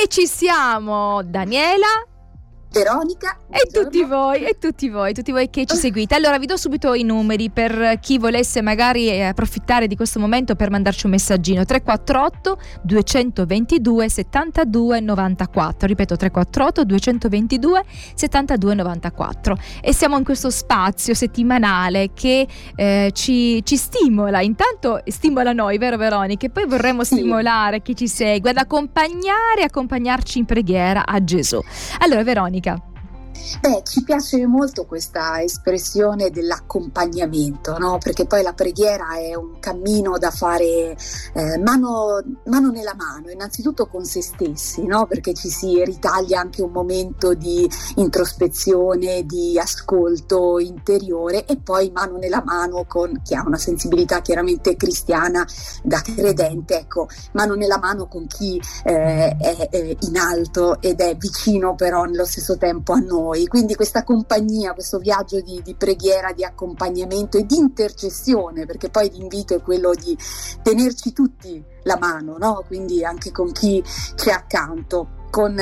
E ci siamo, Daniela. Veronica. E tutti voi, e tutti voi, tutti voi che ci seguite. Allora vi do subito i numeri per chi volesse magari eh, approfittare di questo momento per mandarci un messaggino. 348 222 72 94. Ripeto 348 222 72 94. E siamo in questo spazio settimanale che eh, ci, ci, stimola. Intanto stimola noi, vero Veronica? E poi vorremmo sì. stimolare chi ci segue ad accompagnare e accompagnarci in preghiera a Gesù. Allora Veronica. Пока! Beh, ci piace molto questa espressione dell'accompagnamento, no? perché poi la preghiera è un cammino da fare eh, mano, mano, nella mano, innanzitutto con se stessi, no? perché ci si ritaglia anche un momento di introspezione, di ascolto interiore e poi mano nella mano con chi ha una sensibilità chiaramente cristiana da credente, ecco, mano nella mano con chi eh, è, è in alto ed è vicino però nello stesso tempo a noi noi. Quindi questa compagnia, questo viaggio di, di preghiera, di accompagnamento e di intercessione, perché poi l'invito è quello di tenerci tutti la mano, no? quindi anche con chi c'è accanto con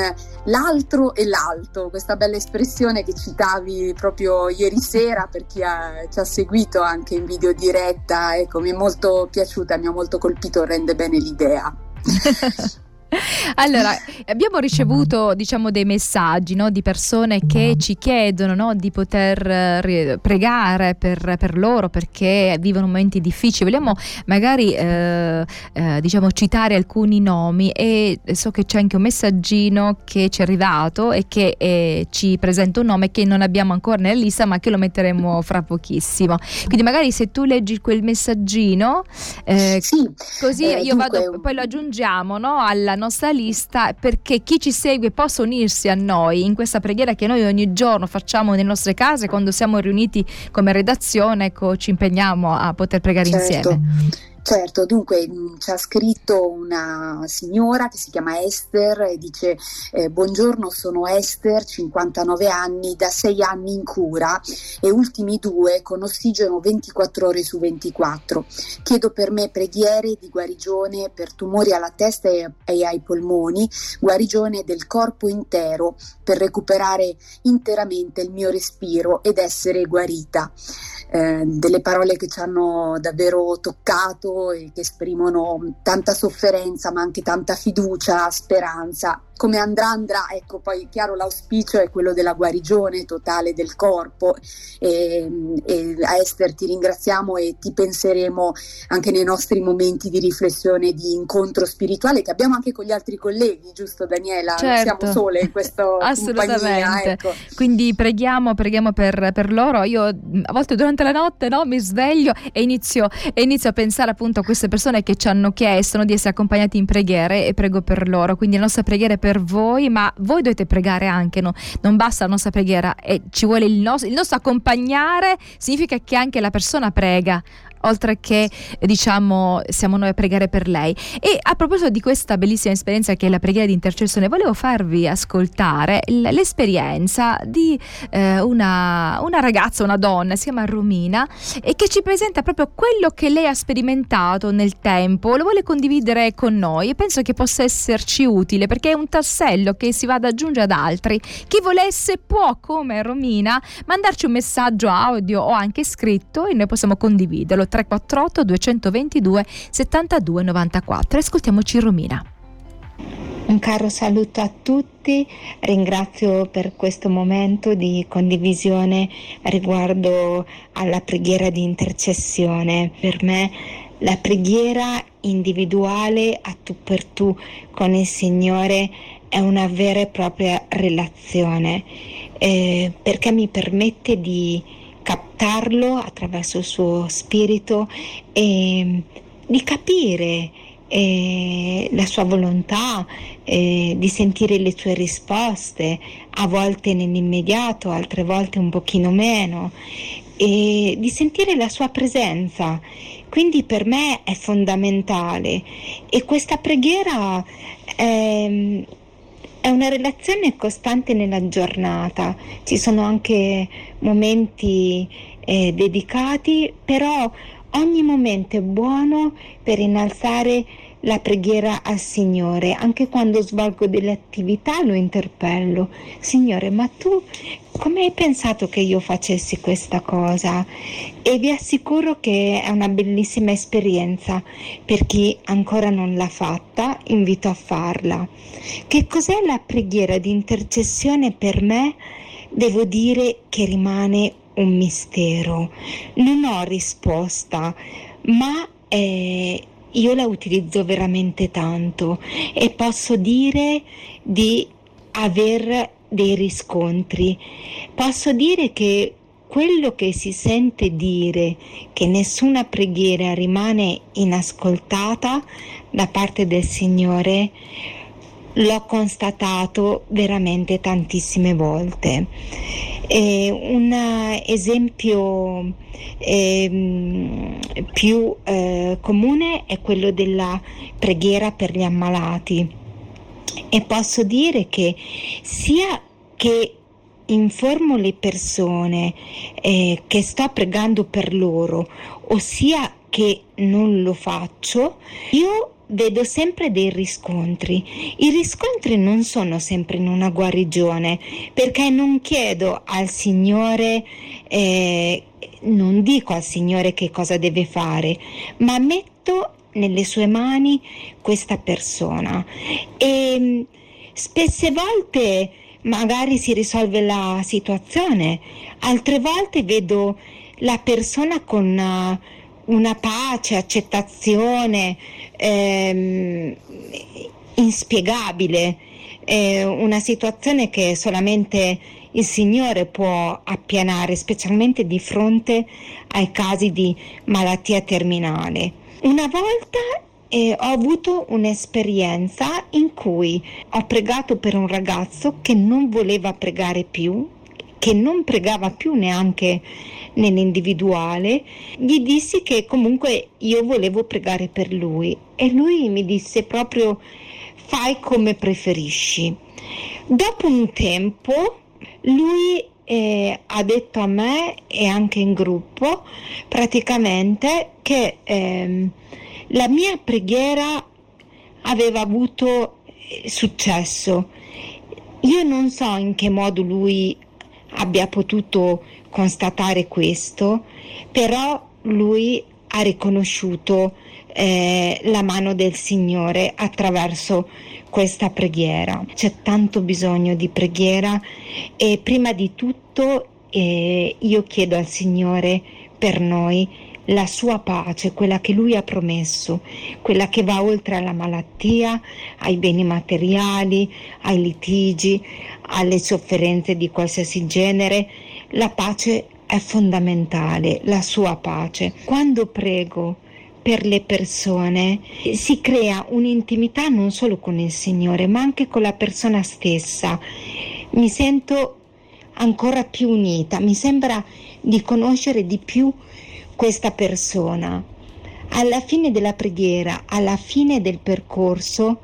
l'altro e l'alto, questa bella espressione che citavi proprio ieri sera per chi ha, ci ha seguito anche in video diretta, ecco, mi è molto piaciuta, mi ha molto colpito, rende bene l'idea. Allora, abbiamo ricevuto diciamo dei messaggi no, di persone che ci chiedono no, di poter eh, pregare per, per, loro perché vivono momenti difficili. Vogliamo magari eh, eh, diciamo, citare alcuni nomi e so che c'è anche un messaggino che ci è arrivato e che eh, ci presenta un nome che non abbiamo ancora nella lista ma che lo metteremo fra pochissimo. Quindi magari se tu leggi quel messaggino, eh, sì, così eh, io dunque... vado, poi lo aggiungiamo no, alla nostra lista perché chi ci segue possa unirsi a noi in questa preghiera che noi ogni giorno facciamo nelle nostre case quando siamo riuniti come redazione, ecco, ci impegniamo a poter pregare certo. insieme. Certo, dunque ci ha scritto una signora che si chiama Esther e dice eh, buongiorno sono Esther, 59 anni, da 6 anni in cura e ultimi due con ossigeno 24 ore su 24. Chiedo per me preghiere di guarigione per tumori alla testa e, e ai polmoni, guarigione del corpo intero per recuperare interamente il mio respiro ed essere guarita. Eh, delle parole che ci hanno davvero toccato e che esprimono tanta sofferenza ma anche tanta fiducia, speranza come andrà andrà, ecco poi chiaro l'auspicio è quello della guarigione totale del corpo e, e a Esther ti ringraziamo e ti penseremo anche nei nostri momenti di riflessione, di incontro spirituale che abbiamo anche con gli altri colleghi, giusto Daniela? Certo. Non siamo sole in questo Assolutamente. Ecco. Quindi preghiamo, preghiamo per, per, loro. Io a volte durante la notte no, mi sveglio e inizio, e inizio, a pensare appunto a queste persone che ci hanno chiesto di essere accompagnati in preghiere e prego per loro. Quindi la nostra preghiera è per voi, ma voi dovete pregare anche, no? non basta la nostra preghiera, ci vuole il nostro, il nostro accompagnare, significa che anche la persona prega oltre che diciamo siamo noi a pregare per lei. E a proposito di questa bellissima esperienza che è la preghiera di intercessione, volevo farvi ascoltare l'esperienza di eh, una, una, ragazza, una donna, si chiama Romina, e che ci presenta proprio quello che lei ha sperimentato nel tempo, lo vuole condividere con noi e penso che possa esserci utile perché è un tassello che si va ad aggiungere ad altri. Chi volesse può, come Romina, mandarci un messaggio audio o anche scritto e noi possiamo condividerlo 348 222 72 94. Ascoltiamoci Romina. Un caro saluto a tutti, ringrazio per questo momento di condivisione riguardo alla preghiera di intercessione. Per me la preghiera individuale a tu per tu con il Signore è una vera e propria relazione eh, perché mi permette di captarlo attraverso il suo spirito e di capire eh, la sua volontà, eh, di sentire le sue risposte, a volte nell'immediato, altre volte un pochino meno, e di sentire la sua presenza. Quindi per me è fondamentale e questa preghiera è una relazione costante nella giornata, ci sono anche momenti eh, dedicati, però ogni momento è buono per innalzare la preghiera al Signore, anche quando svolgo delle attività lo interpello. Signore, ma tu come hai pensato che io facessi questa cosa? E vi assicuro che è una bellissima esperienza. Per chi ancora non l'ha fatta, invito a farla. Che cos'è la preghiera di intercessione per me? Devo dire che rimane un mistero. Non ho risposta, ma eh, io la utilizzo veramente tanto e posso dire di aver dei riscontri. Posso dire che quello che si sente dire che nessuna preghiera rimane inascoltata da parte del Signore l'ho constatato veramente tantissime volte. Eh, un esempio eh, più eh, comune è quello della preghiera per gli ammalati. E posso dire che sia che informo le persone eh, che sto pregando per loro, ossia che non lo faccio, io vedo sempre dei riscontri. I riscontri non sono sempre in una guarigione, perché non chiedo al Signore, eh, non dico al Signore che cosa deve fare, ma metto nelle sue mani questa persona e spesse volte magari si risolve la situazione, altre volte vedo la persona con una pace, accettazione ehm, inspiegabile, eh, una situazione che solamente il Signore può appianare, specialmente di fronte ai casi di malattia terminale. Una volta eh, ho avuto un'esperienza in cui ho pregato per un ragazzo che non voleva pregare più, che non pregava più neanche nell'individuale, gli dissi che comunque io volevo pregare per lui e lui mi disse proprio fai come preferisci. Dopo un tempo lui eh, ha detto a me e anche in gruppo praticamente che eh, la mia preghiera aveva avuto eh, successo. Io non so in che modo lui abbia potuto constatare questo, però lui ha riconosciuto eh, la mano del Signore attraverso questa preghiera. C'è tanto bisogno di preghiera e prima di tutto eh, io chiedo al Signore per noi la sua pace, quella che lui ha promesso, quella che va oltre alla malattia, ai beni materiali, ai litigi, alle sofferenze di qualsiasi genere. La pace è fondamentale, la sua pace. Quando prego per le persone si crea un'intimità non solo con il Signore, ma anche con la persona stessa. Mi sento ancora più unita, mi sembra di conoscere di più questa persona. Alla fine della preghiera, alla fine del percorso,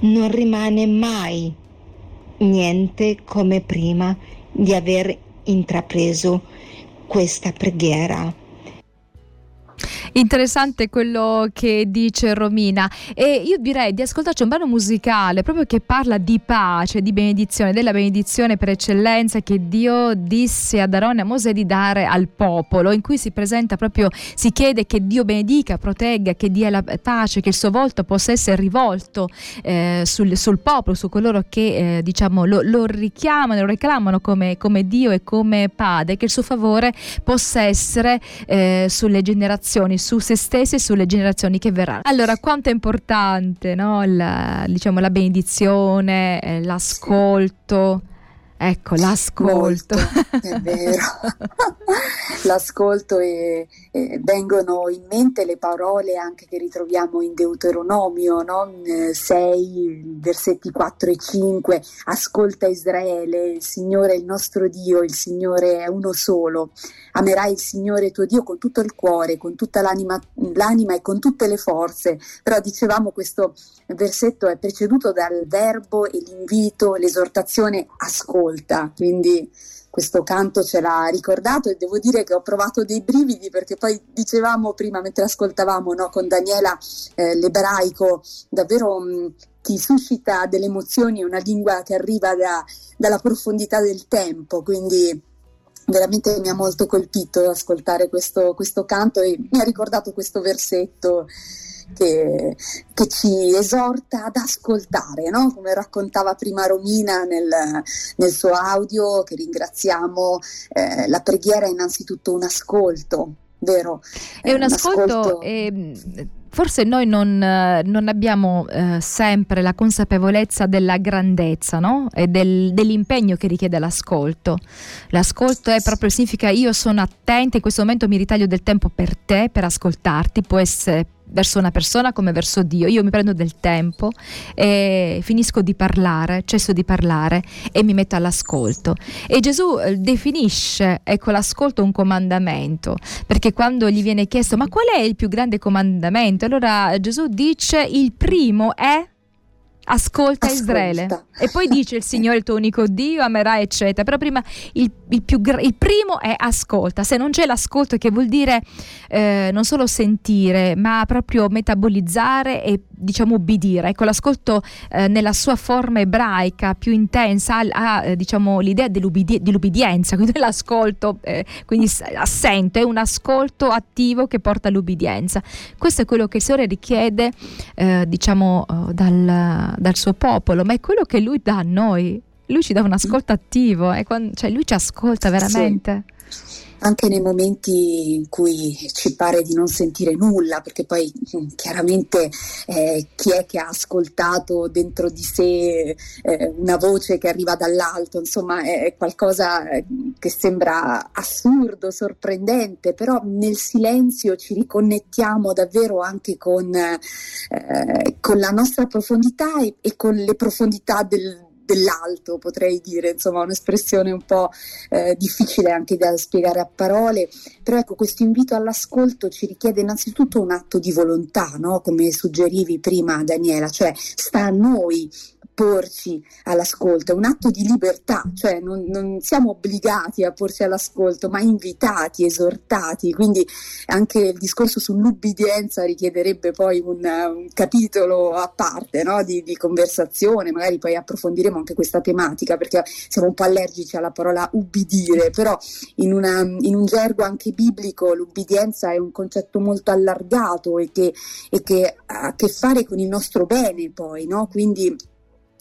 non rimane mai niente come prima di aver intrapreso questa preghiera. Interessante quello che dice Romina. E io direi di ascoltarci un brano musicale proprio che parla di pace, di benedizione, della benedizione per eccellenza che Dio disse ad Aaron e a Mosè di dare al popolo, in cui si presenta proprio, si chiede che Dio benedica, protegga, che dia la pace, che il suo volto possa essere rivolto eh, sul, sul, popolo, su coloro che eh, diciamo lo, lo, richiamano, lo reclamano come, come, Dio e come Padre, che il suo favore possa essere eh, sulle generazioni, su se stessi e sulle generazioni che verranno. Allora, quanto è importante no? la, diciamo, la benedizione, eh, l'ascolto. Ecco, l'ascolto. Molto, è vero. l'ascolto e, e, vengono in mente le parole anche che ritroviamo in Deuteronomio no? 6, versetti 4 e 5. Ascolta Israele, il Signore è il nostro Dio, il Signore è uno solo. Amerai il Signore tuo Dio con tutto il cuore, con tutta l'anima, l'anima e con tutte le forze. Però dicevamo questo versetto è preceduto dal verbo e l'invito, l'esortazione ascolta ascolta, quindi questo canto ce l'ha ricordato e devo dire che ho provato dei brividi perché poi dicevamo prima mentre ascoltavamo no, con Daniela eh, l'ebraico davvero mh, ti suscita delle emozioni, una lingua che arriva da, dalla profondità del tempo, quindi veramente mi ha molto colpito ascoltare questo, questo canto e mi ha ricordato questo versetto che, che ci esorta ad ascoltare, no? come raccontava prima Romina nel, nel suo audio, che ringraziamo, eh, la preghiera è innanzitutto un ascolto, vero? È un, un ascolto, ascolto... E, forse noi non, non abbiamo eh, sempre la consapevolezza della grandezza no? e del, dell'impegno che richiede l'ascolto. L'ascolto è proprio significa io sono attenta, in questo momento mi ritaglio del tempo per te, per ascoltarti, può essere verso una persona come verso Dio. Io mi prendo del tempo e finisco di parlare, cesso di parlare e mi metto all'ascolto. E Gesù eh, definisce ecco, l'ascolto un comandamento, perché quando gli viene chiesto ma qual è il più grande comandamento? Allora Gesù dice il primo è Ascolta, Ascolta, Israele. E poi dice il Signore il tuo unico Dio, amerai, eccetera. Però prima il, il, più, il primo è ascolta. Se non c'è l'ascolto, che vuol dire eh, non solo sentire, ma proprio metabolizzare e diciamo ubbidire. Ecco, l'ascolto eh, nella sua forma ebraica più intensa ha, eh, diciamo, l'idea dell'ubbidi- dell'ubbidienza, quindi l'ascolto, eh, quindi assente, è un ascolto attivo che porta all'ubbidienza. Questo è quello che il Signore richiede, eh, diciamo, oh, dal dal suo popolo, ma è quello che lui dà a noi. Lui ci dà un ascolto attivo, quando, cioè lui ci ascolta veramente. Sì anche nei momenti in cui ci pare di non sentire nulla, perché poi mm, chiaramente eh, chi è che ha ascoltato dentro di sé eh, una voce che arriva dall'alto, insomma è qualcosa eh, che sembra assurdo, sorprendente, però nel silenzio ci riconnettiamo davvero anche con, eh, con la nostra profondità e, e con le profondità del, dell'alto, potrei dire, insomma un'espressione un po' eh, difficile anche da spiegare a parole, però ecco questo invito all'ascolto ci richiede innanzitutto un atto di volontà, no? come suggerivi prima Daniela, cioè sta a noi porci all'ascolto, è un atto di libertà, cioè non, non, siamo obbligati a porci all'ascolto, ma invitati, esortati, quindi anche il discorso sull'ubbidienza richiederebbe poi un, un capitolo a parte no? di, di, conversazione, magari poi approfondiremo anche questa tematica perché siamo un po' allergici alla parola ubbidire, però in, una, in un gergo anche biblico l'ubbidienza è un concetto molto allargato e che, e che ha a che fare con il nostro bene poi, no? quindi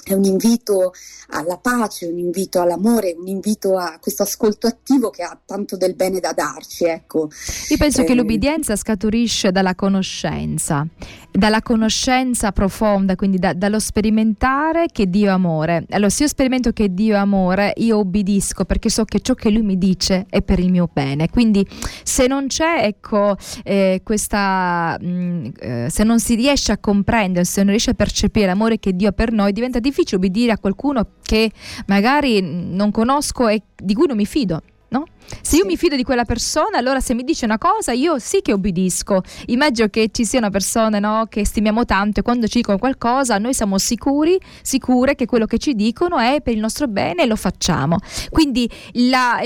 è un invito alla pace, un invito all'amore, un invito a questo ascolto attivo che ha tanto del bene da darci. Ecco. Io penso eh, che l'obbedienza scaturisce dalla conoscenza, dalla conoscenza profonda, quindi da, dallo sperimentare che Dio è amore. Allora, se io sperimento che Dio è amore, io obbedisco perché so che ciò che Lui mi dice è per il mio bene. Quindi, se non c'è, ecco, eh, questa, mh, mm, eh, se non si riesce a comprendere, se non riesce a percepire l'amore che Dio ha per noi, diventa difficile difficile obbedire a qualcuno che magari non conosco e di cui non mi fido. No? Se io mi fido di quella persona, allora se mi dice una cosa, io sì che obbedisco. Immagino che ci siano persone no, che stimiamo tanto e quando ci dicono qualcosa, noi siamo sicuri, sicure che quello che ci dicono è per il nostro bene e lo facciamo. Quindi la,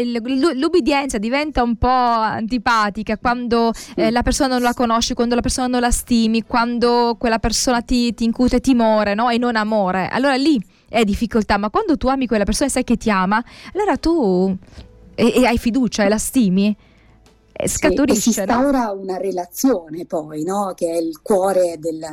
l'obbedienza diventa un po' antipatica quando eh, la persona non la conosci, quando la persona non la stimi, quando quella persona ti, ti incute timore no? e non amore. Allora lì è difficoltà, ma quando tu ami quella persona e sai che ti ama, allora tu e, e hai fiducia e la stimi, scaturisce. Sì, e si instaura una relazione poi, no? che è il cuore del,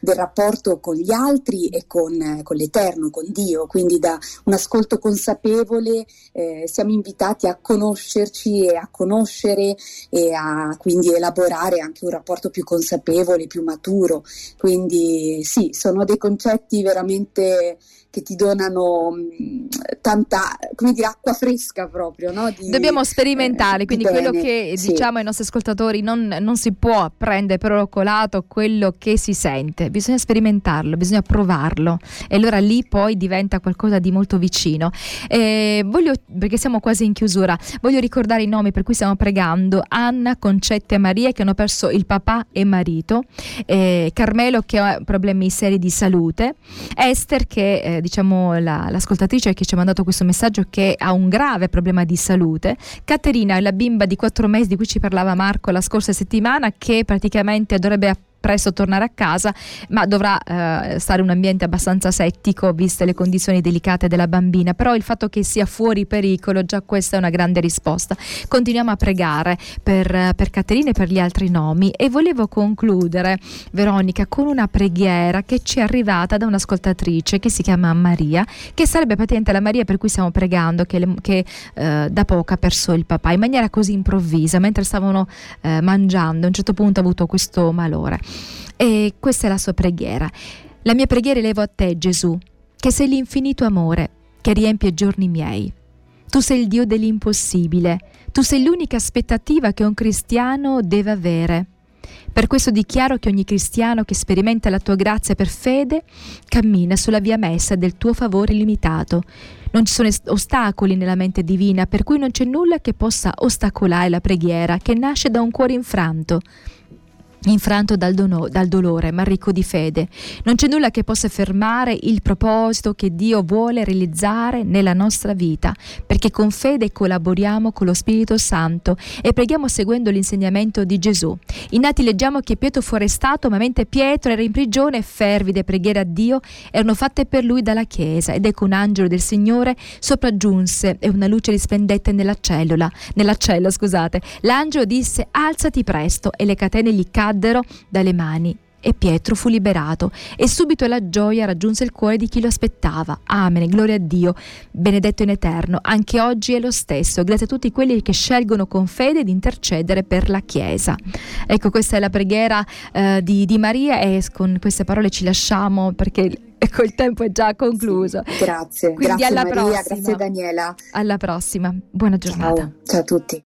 del rapporto con gli altri e con, con, l'Eterno, con Dio, quindi da un ascolto consapevole eh, siamo invitati a conoscerci e a conoscere e a quindi elaborare anche un rapporto più consapevole, più maturo. Quindi sì, sono dei concetti veramente che ti donano tanta, come dire, acqua fresca proprio. No? Di, Dobbiamo sperimentare, eh, quindi quello che sì. diciamo ai nostri ascoltatori non, non, si può prendere per oro colato quello che si sente, bisogna sperimentarlo, bisogna provarlo. E allora lì poi diventa qualcosa di molto vicino. Eh, voglio, perché siamo quasi in chiusura, voglio ricordare i nomi per cui stiamo pregando, Anna, Concetta e Maria che hanno perso il papà e marito, eh, Carmelo che ha problemi seri di salute, Esther che eh, diciamo la, l'ascoltatrice che ci ha mandato questo messaggio che ha un grave problema di salute, Caterina la bimba di quattro mesi di cui ci parlava Marco la scorsa settimana che praticamente dovrebbe presto tornare a casa, ma dovrà eh, stare in un ambiente abbastanza settico viste le condizioni delicate della bambina. Però il fatto che sia fuori pericolo, già questa è una grande risposta. Continuiamo a pregare per, per Caterina e per gli altri nomi e volevo concludere, Veronica, con una preghiera che ci è arrivata da un'ascoltatrice che si chiama Maria, che sarebbe praticamente la Maria per cui stiamo pregando, che, le, che eh, da poco ha perso il papà in maniera così improvvisa, mentre stavano eh, mangiando, a un certo punto ha avuto questo malore. E questa è la sua preghiera. La mia preghiera elevo a te, Gesù, che sei l'infinito amore che riempie i giorni miei. Tu sei il Dio dell'impossibile, tu sei l'unica aspettativa che un cristiano deve avere. Per questo dichiaro che ogni cristiano che sperimenta la tua grazia per fede cammina sulla via messa del tuo favore illimitato. Non ci sono ostacoli nella mente divina, per cui non c'è nulla che possa ostacolare la preghiera che nasce da un cuore infranto infranto dal, dono, dal, dolore, ma ricco di fede. Non c'è nulla che possa fermare il proposito che Dio vuole realizzare nella nostra vita, perché con fede collaboriamo con lo Spirito Santo e preghiamo seguendo l'insegnamento di Gesù. In Atti leggiamo che Pietro fu arrestato, ma mentre Pietro era in prigione, fervide preghiere a Dio erano fatte per lui dalla Chiesa ed ecco un angelo del Signore sopraggiunse e una luce risplendette nella cellula, nella cella, scusate. L'angelo disse alzati presto e le catene gli caddero caddero dalle mani e Pietro fu liberato e subito la gioia raggiunse il cuore di chi lo aspettava. Amen, gloria a Dio, benedetto in eterno. Anche oggi è lo stesso, grazie a tutti quelli che scelgono con fede di intercedere per la Chiesa. Ecco, questa è la preghiera eh, di, di, Maria e con queste parole ci lasciamo perché ecco, il tempo è già concluso. Sì, grazie, Quindi grazie alla Maria, prossima. grazie Daniela. Alla prossima, buona giornata. Ciao, ciao a tutti.